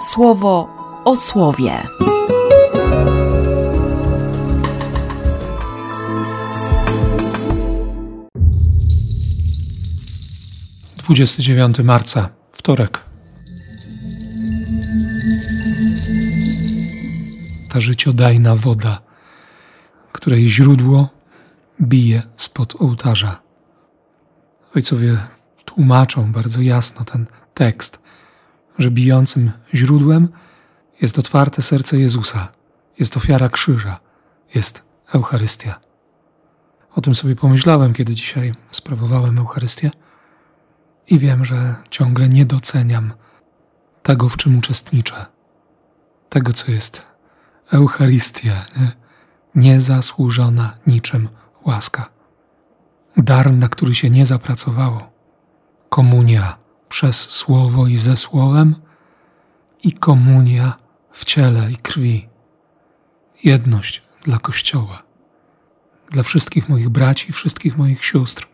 słowo o słowie. Dwudziesty dziewiąty marca, wtorek. Ta życiodajna woda, której źródło bije spod ołtarza. Ojcowie tłumaczą bardzo jasno ten tekst, że bijącym źródłem jest otwarte serce Jezusa, jest ofiara krzyża, jest Eucharystia. O tym sobie pomyślałem, kiedy dzisiaj sprawowałem Eucharystię i wiem, że ciągle nie doceniam tego, w czym uczestniczę, tego, co jest Eucharystia, nie? niezasłużona niczym łaska. Dar, na który się nie zapracowało. Komunia przez słowo i ze słowem, i komunia w ciele i krwi. Jedność dla Kościoła, dla wszystkich moich braci, wszystkich moich sióstr,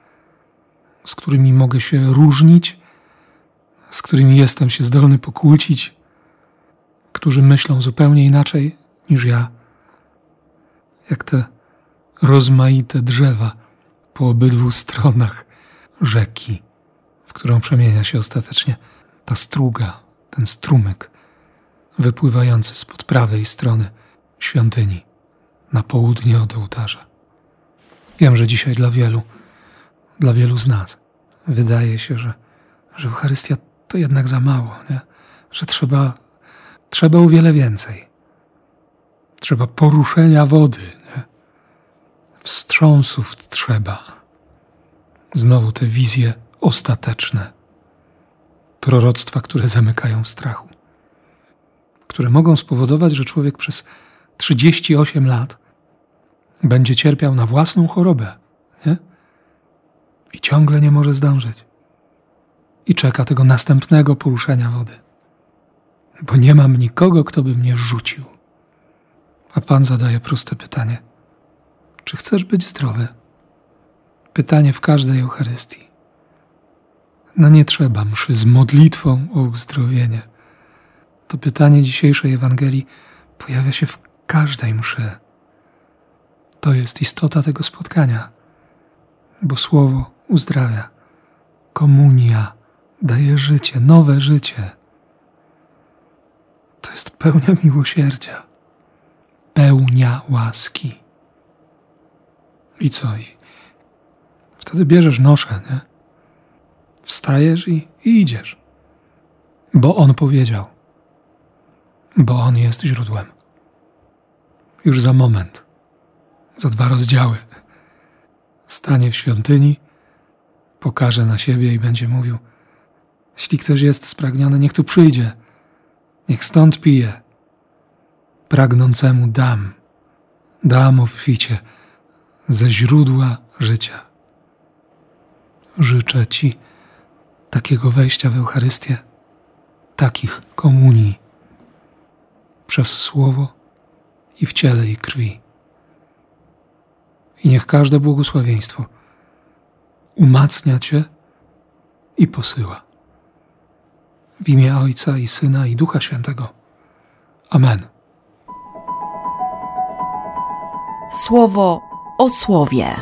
z którymi mogę się różnić, z którymi jestem się zdolny pokłócić, którzy myślą zupełnie inaczej niż ja, jak te rozmaite drzewa po obydwu stronach rzeki, którą przemienia się ostatecznie ta struga, ten strumyk wypływający spod prawej strony świątyni na południe od ołtarza. Wiem, że dzisiaj dla wielu, dla wielu z nas wydaje się, że, że Eucharystia to jednak za mało, nie? że trzeba, trzeba o wiele więcej. Trzeba poruszenia wody, nie? wstrząsów trzeba. Znowu te wizje ostateczne, proroctwa, które zamykają w strachu które mogą spowodować, że człowiek przez 38 lat będzie cierpiał na własną chorobę nie? i ciągle nie może zdążyć. I czeka tego następnego poruszenia wody, bo nie mam nikogo, kto by mnie rzucił. A Pan zadaje proste pytanie: Czy chcesz być zdrowy? Pytanie w każdej Eucharystii. No nie trzeba mszy z modlitwą o uzdrowienie to pytanie dzisiejszej Ewangelii pojawia się w każdej mszy. To jest istota tego spotkania, bo Słowo uzdrawia. Komunia daje życie, nowe życie. To jest pełnia miłosierdzia, pełnia łaski. I co? I wtedy bierzesz noszę, nie? Wstajesz i, i idziesz. Bo on powiedział bo On jest źródłem. Już za moment, za dwa rozdziały, stanie w świątyni, pokaże na siebie i będzie mówił: Jeśli ktoś jest spragniony, niech tu przyjdzie, niech stąd pije. Pragnącemu dam, dam obficie ze źródła życia. Życzę Ci takiego wejścia w Eucharystię, takich komunii przez słowo i w ciele i krwi. I niech każde błogosławieństwo umacnia Cię i posyła. W imię Ojca i Syna i Ducha Świętego. Amen. Słowo o słowie.